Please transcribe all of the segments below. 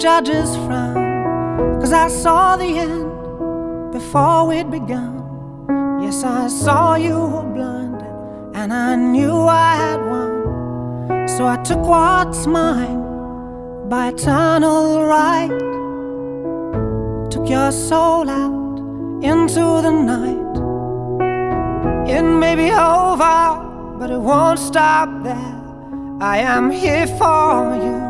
judge's frown. Cause I saw the end before we'd begun. Yes, I saw you were blind, and I knew I had won. So I took what's mine by eternal right. Took your soul out into the night. It may be over, but it won't stop there. I am here for you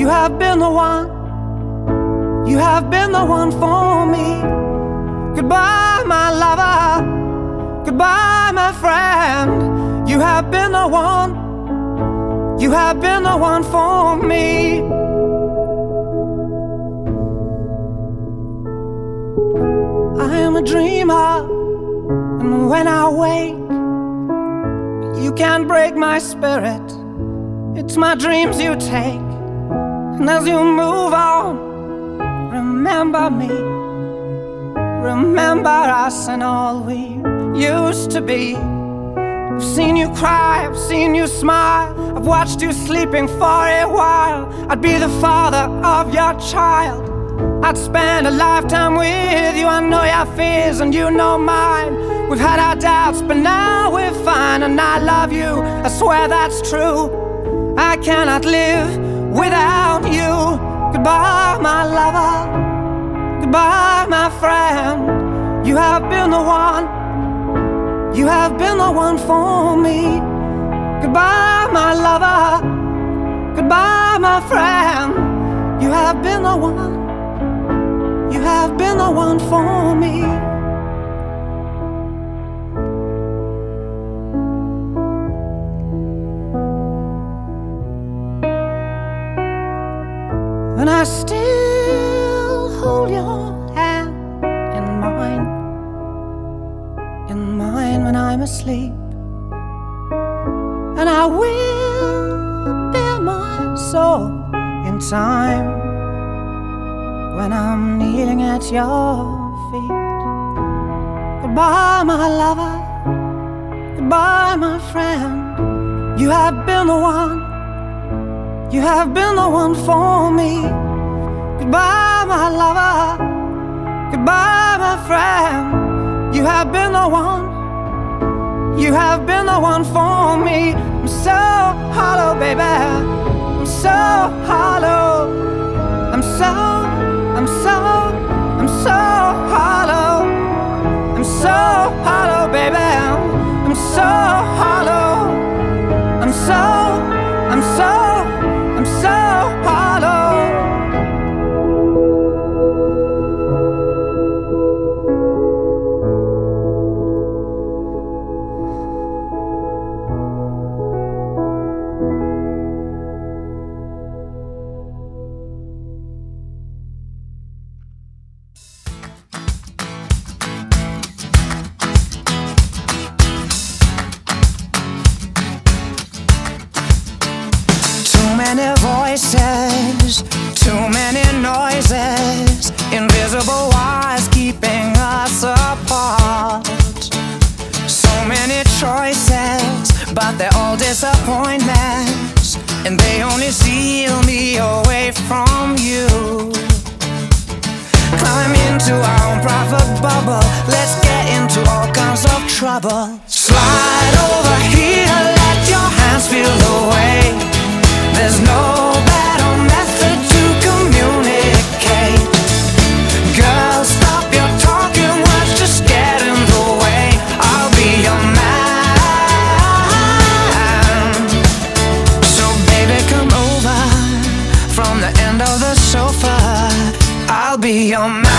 You have been the one. You have been the one for me. Goodbye, my lover. Goodbye, my friend. You have been the one. You have been the one for me. I am a dreamer, and when I wake, you can't break my spirit. It's my dreams you take, and as you move on, remember me. Remember us and all we used to be. I've seen you cry, I've seen you smile, I've watched you sleeping for a while. I'd be the father of your child. I'd spend a lifetime with you. I know your fears and you know mine. We've had our doubts, but now we're fine. And I love you, I swear that's true. I cannot live without you. Goodbye, my lover. Goodbye, my friend. You have been the one. You have been the one for me. Goodbye, my lover. Goodbye, my friend. You have been the one. You have been the one for me. Your feet. Goodbye, my lover. Goodbye, my friend. You have been the one. You have been the one for me. Goodbye, my lover. Goodbye, my friend. You have been the one. You have been the one for me. I'm so hollow, baby. I'm so hollow. Be your man.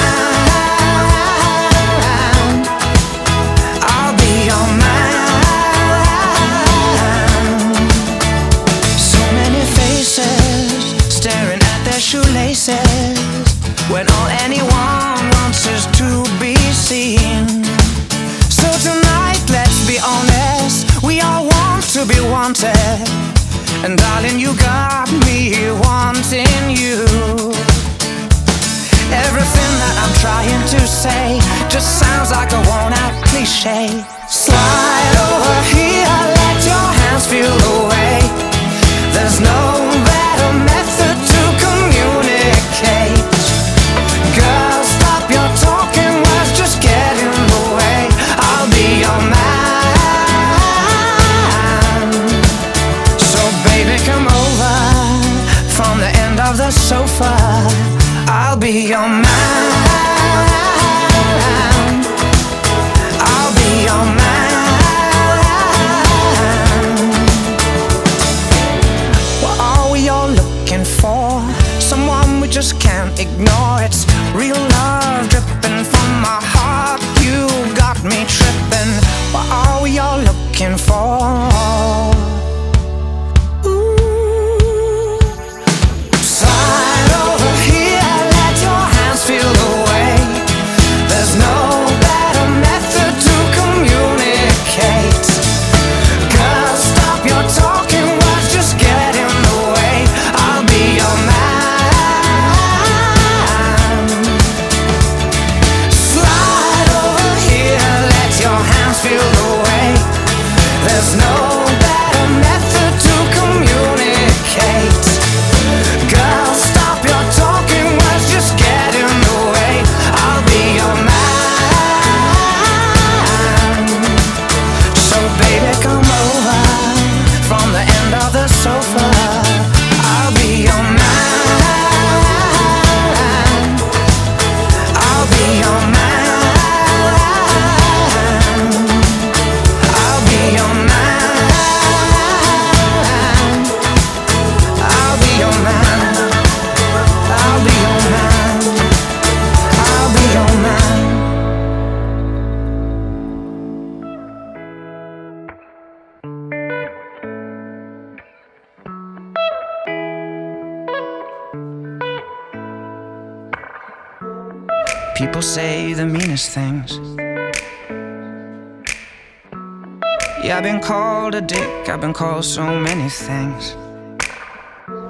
Called a dick, I've been called so many things.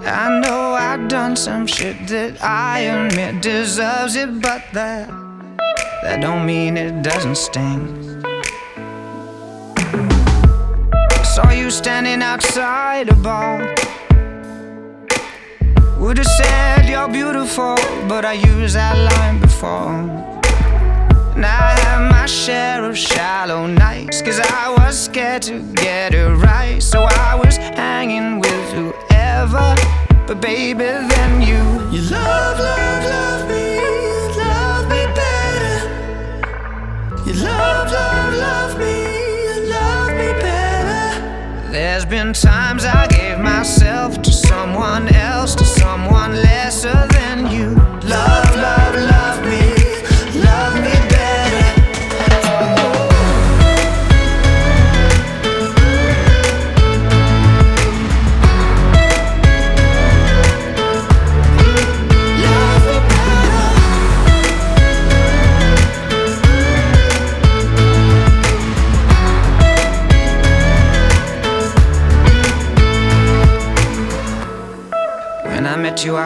I know I've done some shit that I admit deserves it, but that that don't mean it doesn't sting. Saw you standing outside a bar. Would've said you're beautiful, but I used that line before. And I had my share of shallow nights, cause I was scared to get it right. So I was hanging with whoever, but baby, then you. You love, love, love me, love me better. You love, love, love me, love me better. There's been times I gave myself to someone else, to someone lesser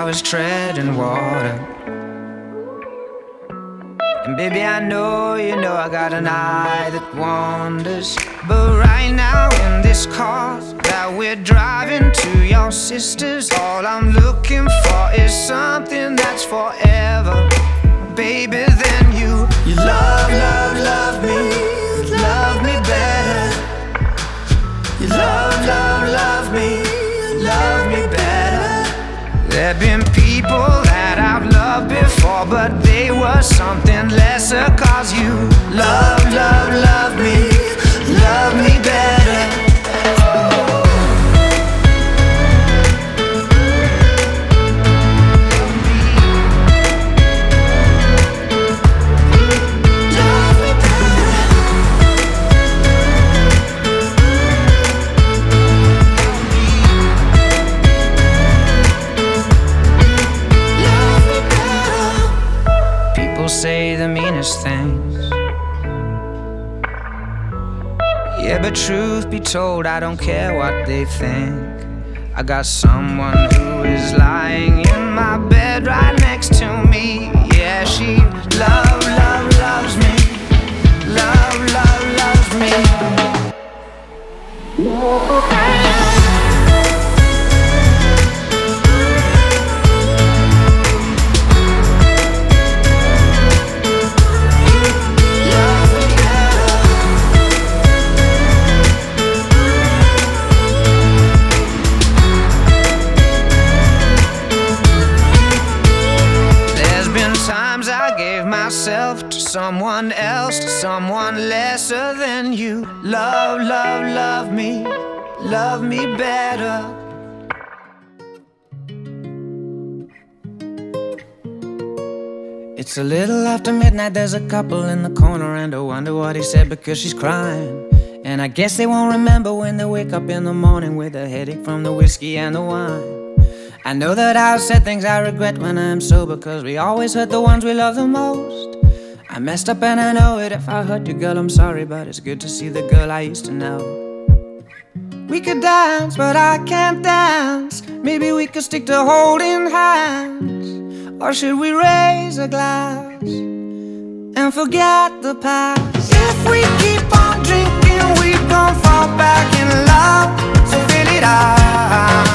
was treading water. And baby, I know you know I got an eye that wanders. But right now, in this car that we're driving to your sister's, all I'm looking for is something that's forever. Baby, something lesser. Cause you I don't care what they think. I got someone who is lying in my bed right next to me. Yeah, she love, love, loves me. Love, love, loves me. yourself to someone else, to someone lesser than you. Love, love, love me, love me better. It's a little after midnight, there's a couple in the corner, and I wonder what he said because she's crying. And I guess they won't remember when they wake up in the morning with a headache from the whiskey and the wine. I know that I've said things I regret when I'm sober Cause we always hurt the ones we love the most. I messed up and I know it. If I hurt you, girl, I'm sorry But it's good to see the girl I used to know. We could dance, but I can't dance. Maybe we could stick to holding hands. Or should we raise a glass And forget the past? If we keep on drinking We gon' fall back in love. So fill it up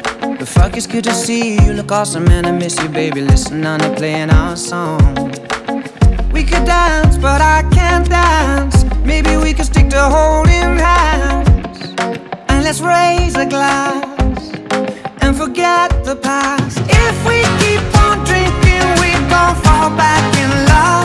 fuck, it's good to see you. You look awesome and I miss you, baby. Listen, I'm playing our song. We could dance, but I can't dance. Maybe we could stick to holding hands. And let's raise a glass and forget the past. If we keep on drinking, we gon' fall back in love.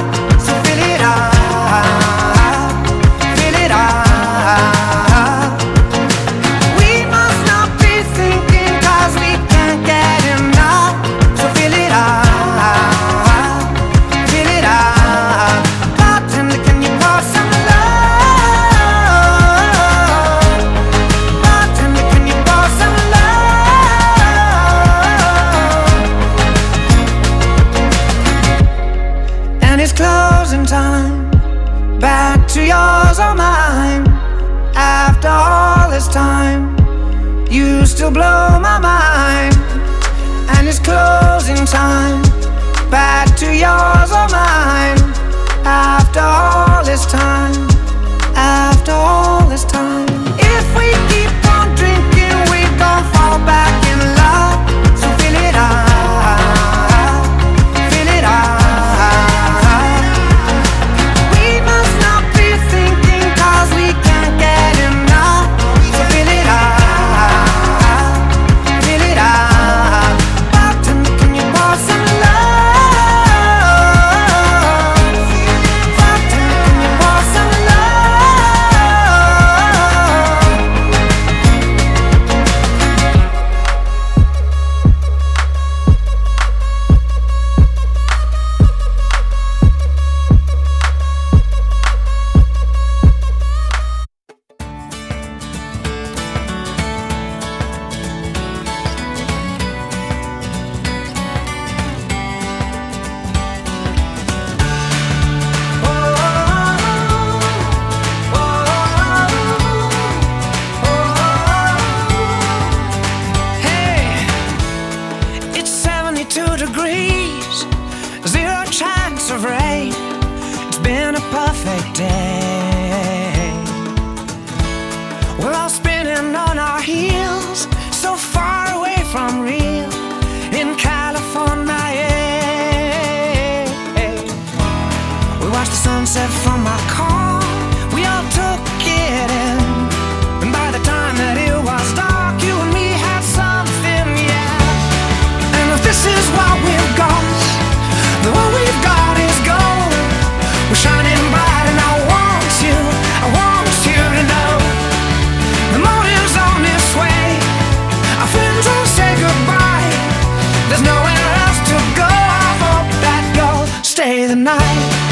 stay the night.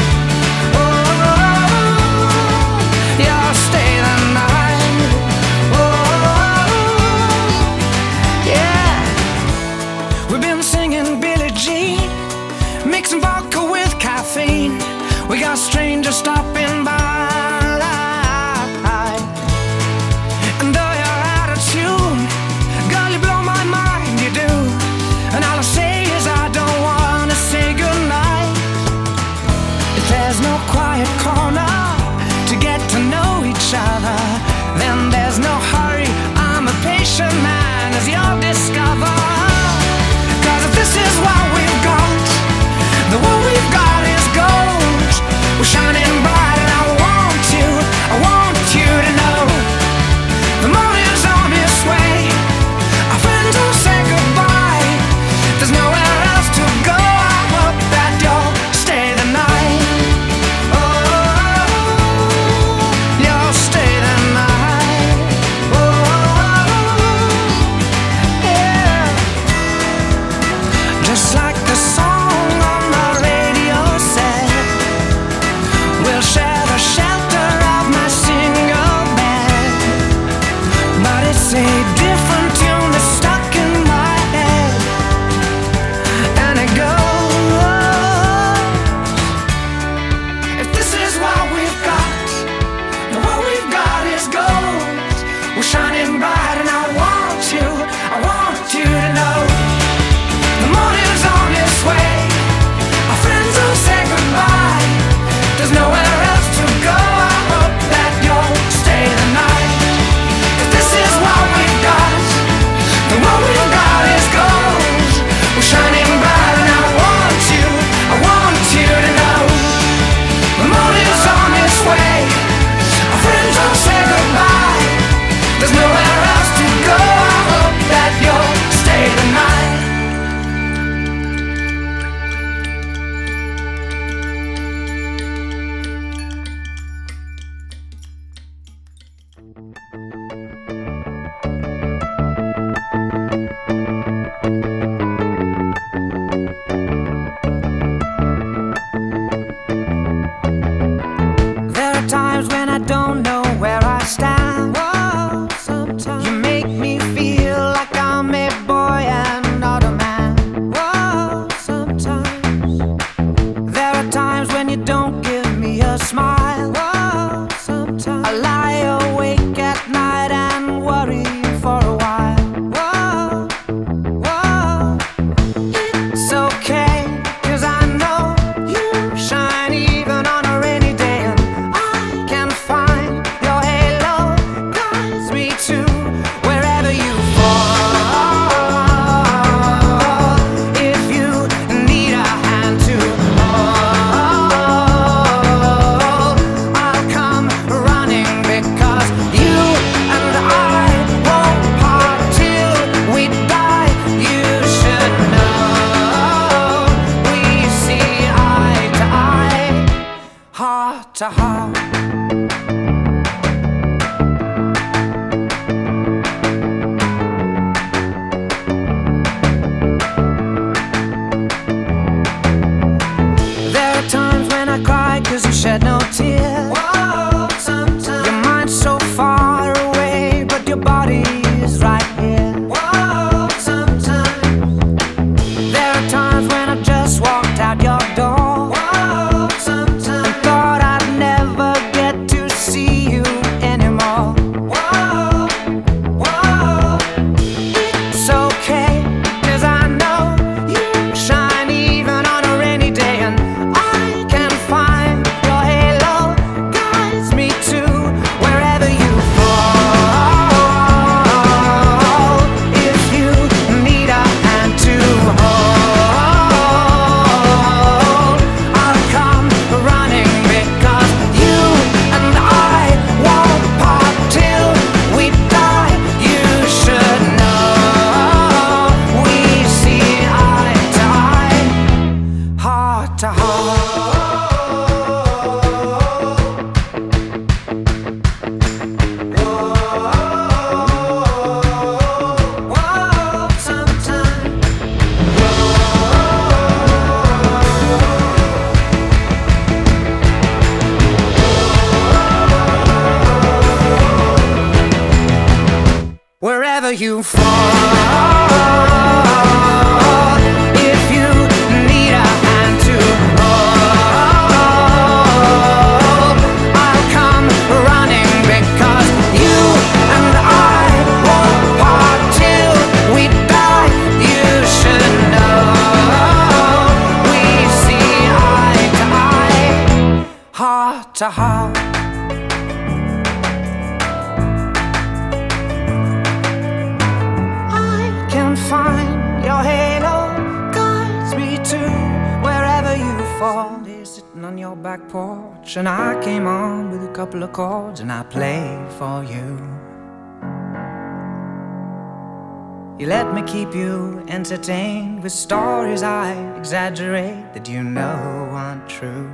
Keep you entertained with stories I exaggerate that you know aren't true.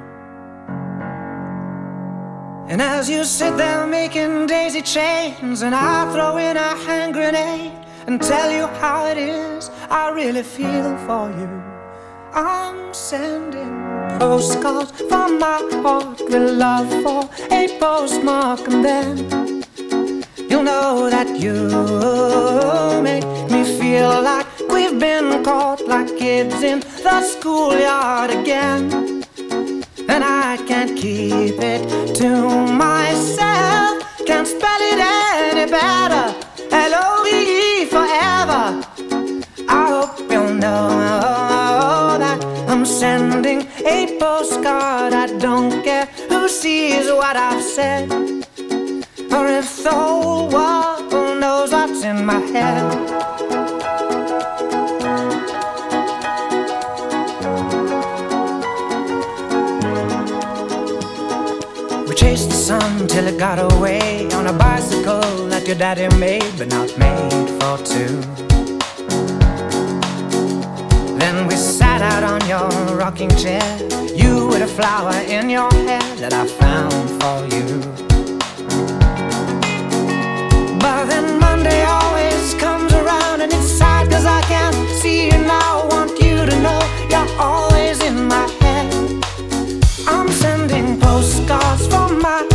And as you sit there making daisy chains, and I throw in a hand grenade and tell you how it is, I really feel for you. I'm sending postcards from my heart with love for a postmark, and then you'll know that you make me feel like we've been caught like kids in the schoolyard again. And I can't keep it to myself. Can't spell it any better. L O V E forever. I hope you'll know that I'm sending a postcard. I don't care who sees what I've said, or if the whole world knows what's in my head. Chased the sun till it got away on a bicycle that your daddy made, but not made for two. Then we sat out on your rocking chair, you with a flower in your hair that I found for you. But then Monday always comes around and it's sad cause I can't see you now. Want you to know you're always postcards from my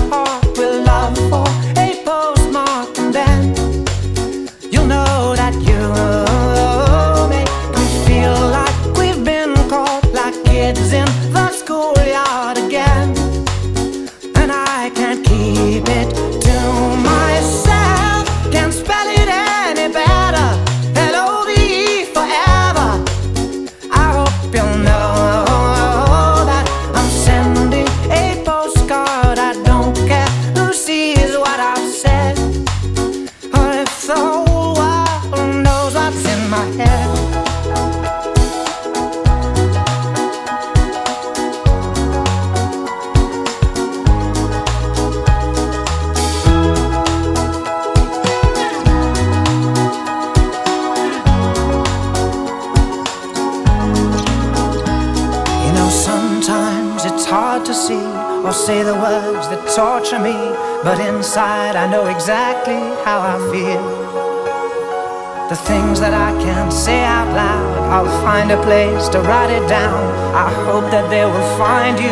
that they will find you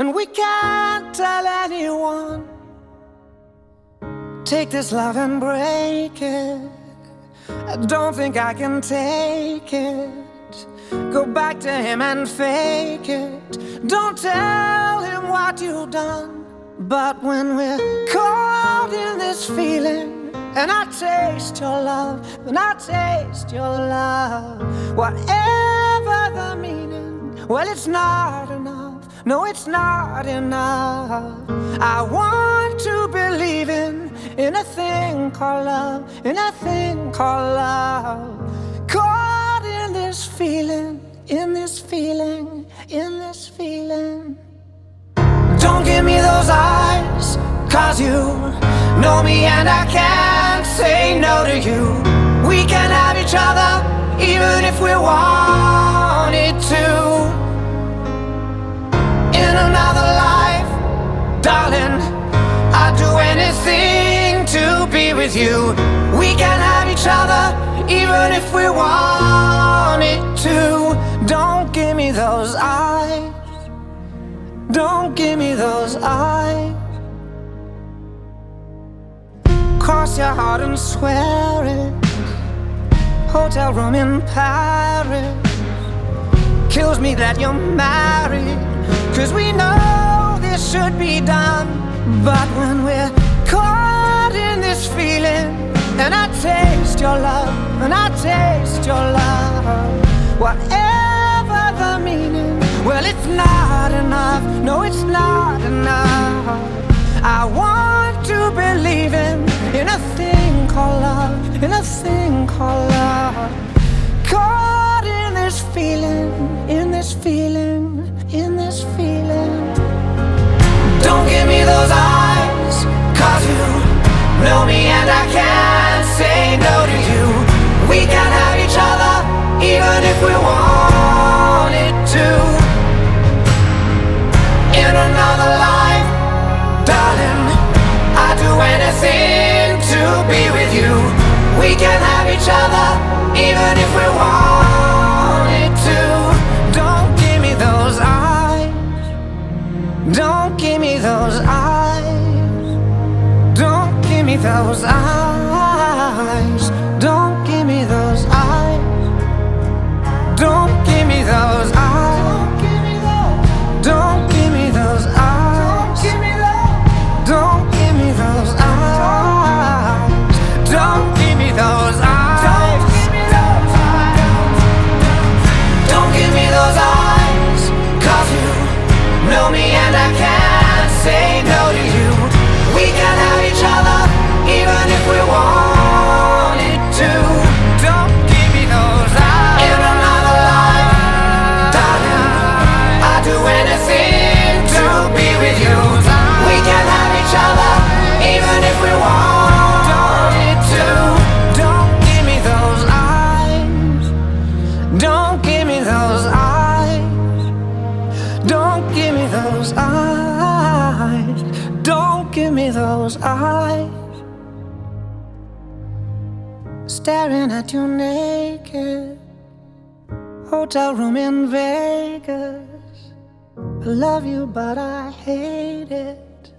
and we can't tell anyone. Take this love and break it. I don't think I can take it. Go back to him and fake it. Don't tell him what you've done. But when we're caught in this feeling, and I taste your love, and I taste your love, whatever the meaning, well, it's not enough. No, it's not enough. I want to believe in in a thing called love, in a thing called love. Caught in this feeling, in this feeling, in this feeling. Don't give me those eyes, cause you know me and I can't say no to you. We can have each other, even if we wanted to. In another life, darling, I'd do anything to be with you. We can have each other, even if we wanted to. Don't give me those eyes. Don't give me those eyes. Cross your heart and swear it. Hotel room in Paris. Kills me that you're married. Cause we know this should be done. But when we're caught in this feeling, and I taste your love, and I taste your love, whatever the meaning, well, it's not enough. No, it's not enough. I want to believe in, in a thing called love, in a thing called love. Caught in this feeling, in this feeling, in this feeling. Don't give me those eyes, cause you know me and I can't say no to you. We can have each other, even if we wanted to. In another life, darling, I'd do anything to be with you. We can have each other, even those like I was out Hotel room in Vegas. I love you, but I hate it.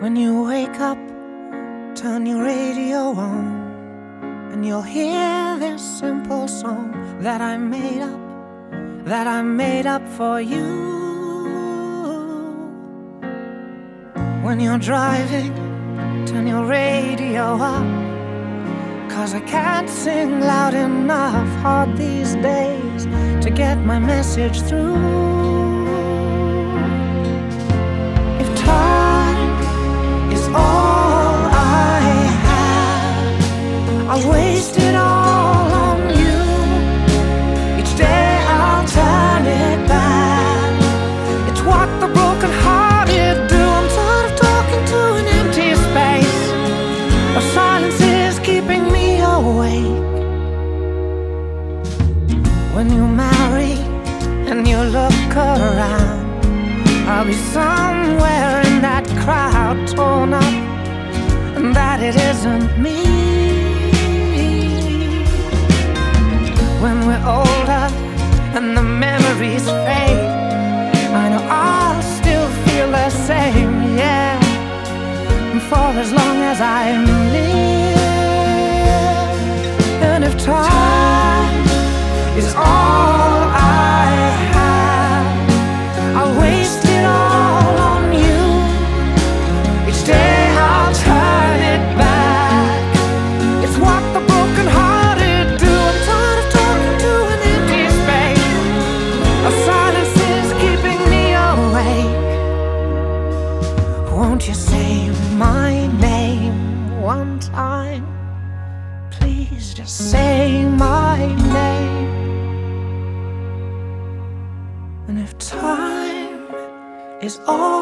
When you wake up, turn your radio on, and you'll hear this simple song that I made up, that I made up for you. When you're driving, turn your radio up, cause I can't sing loud enough hard these days to get my message through.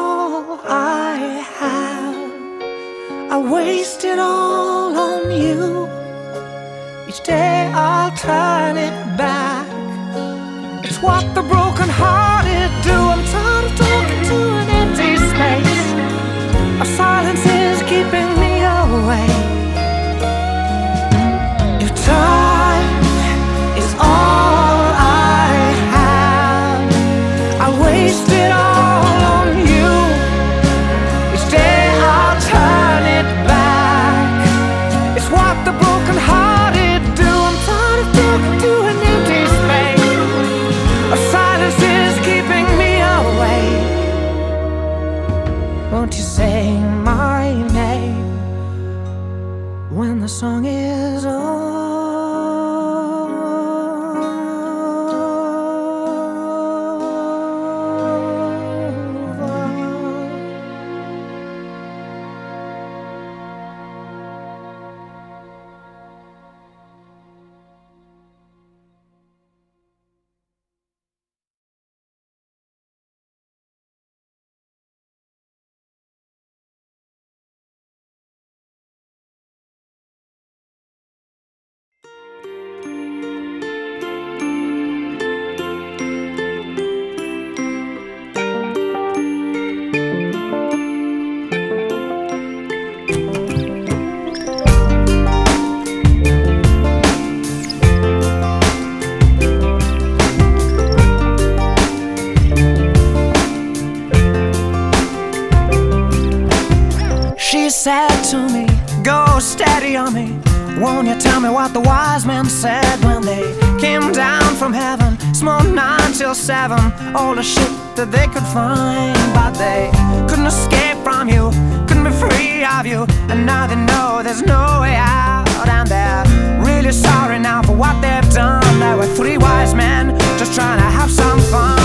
All I have, I waste it all on you. Each day I'll turn it back. It's what the broken hearted Won't you tell me what the wise men said when they came down from heaven? Small nine till seven, all the shit that they could find. But they couldn't escape from you, couldn't be free of you. And now they know there's no way out. And they're really sorry now for what they've done. There were three wise men just trying to have some fun.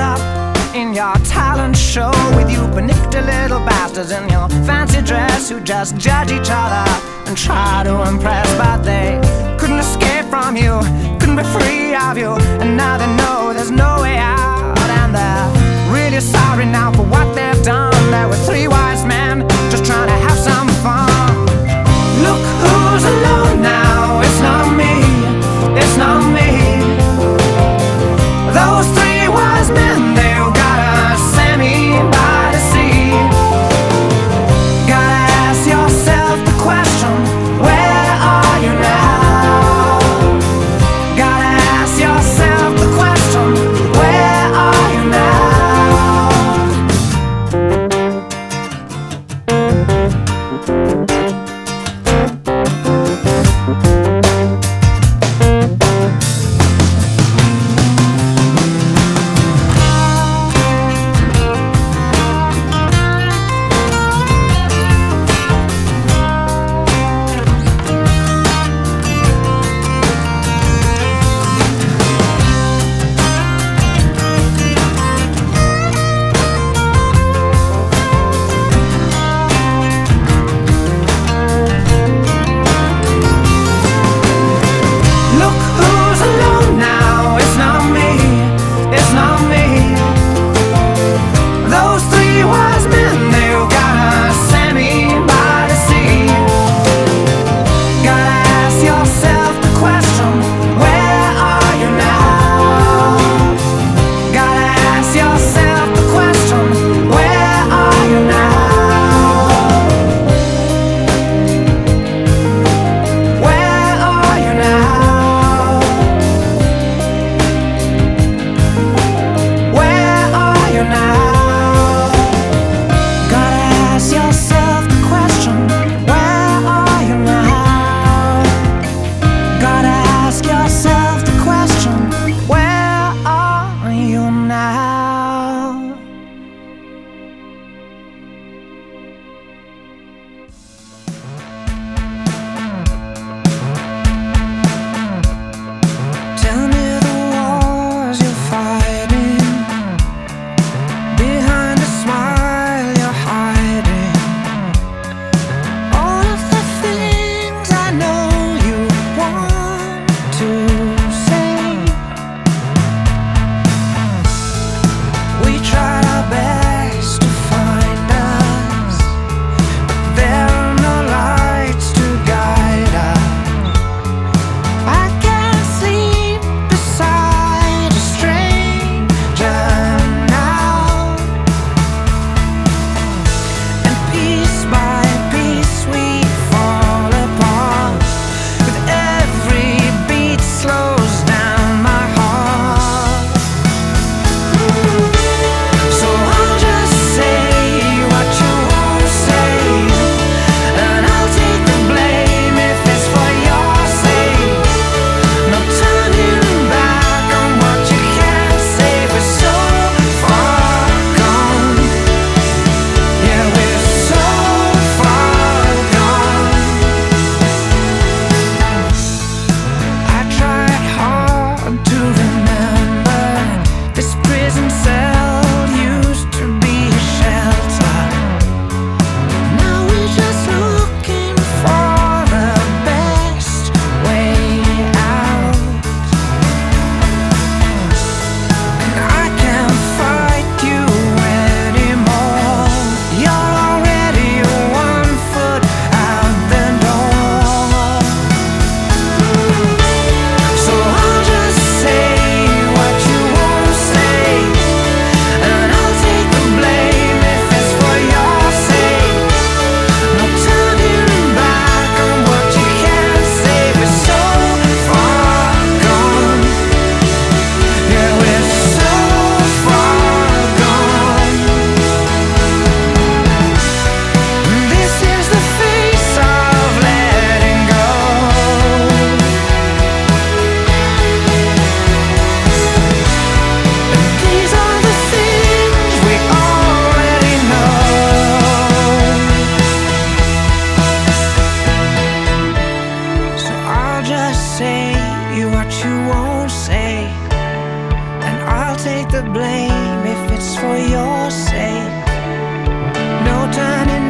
caught up in your talent show with you panicked little bastards in your fancy dress who just judge each other and try to impress, but they couldn't escape from you, couldn't be free of you, and now they know there's no way out, and they're really sorry now for what they've done. There were three wise men just trying to. help. say what you won't say. And I'll take the blame if it's for your sake. No turning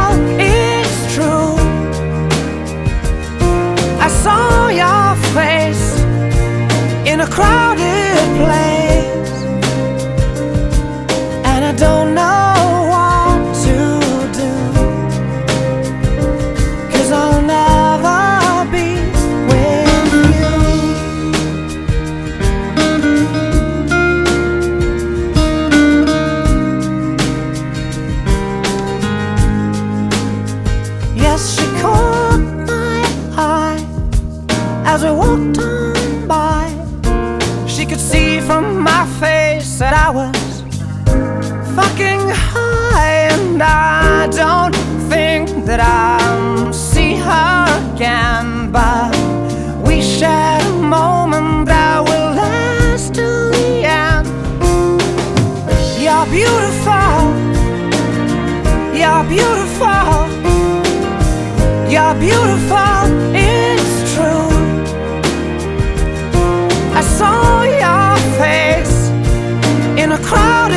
I saw your face in a crowded place, and I don't know I'll see her again. But we shared a moment that will last till the end. You're beautiful, you're beautiful, you're beautiful, it's true. I saw your face in a crowded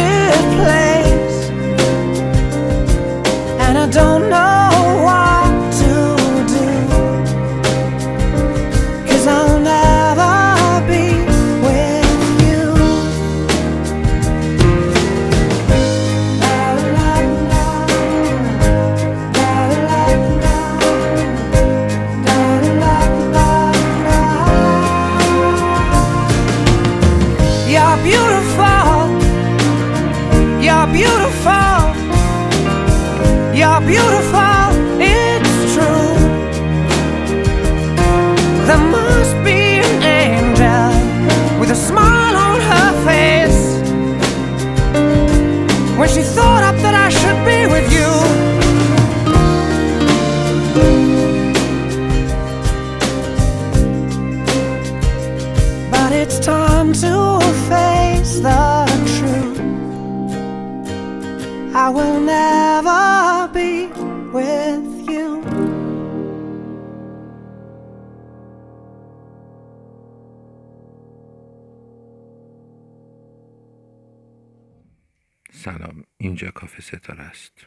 اینجا کافه ستاره است.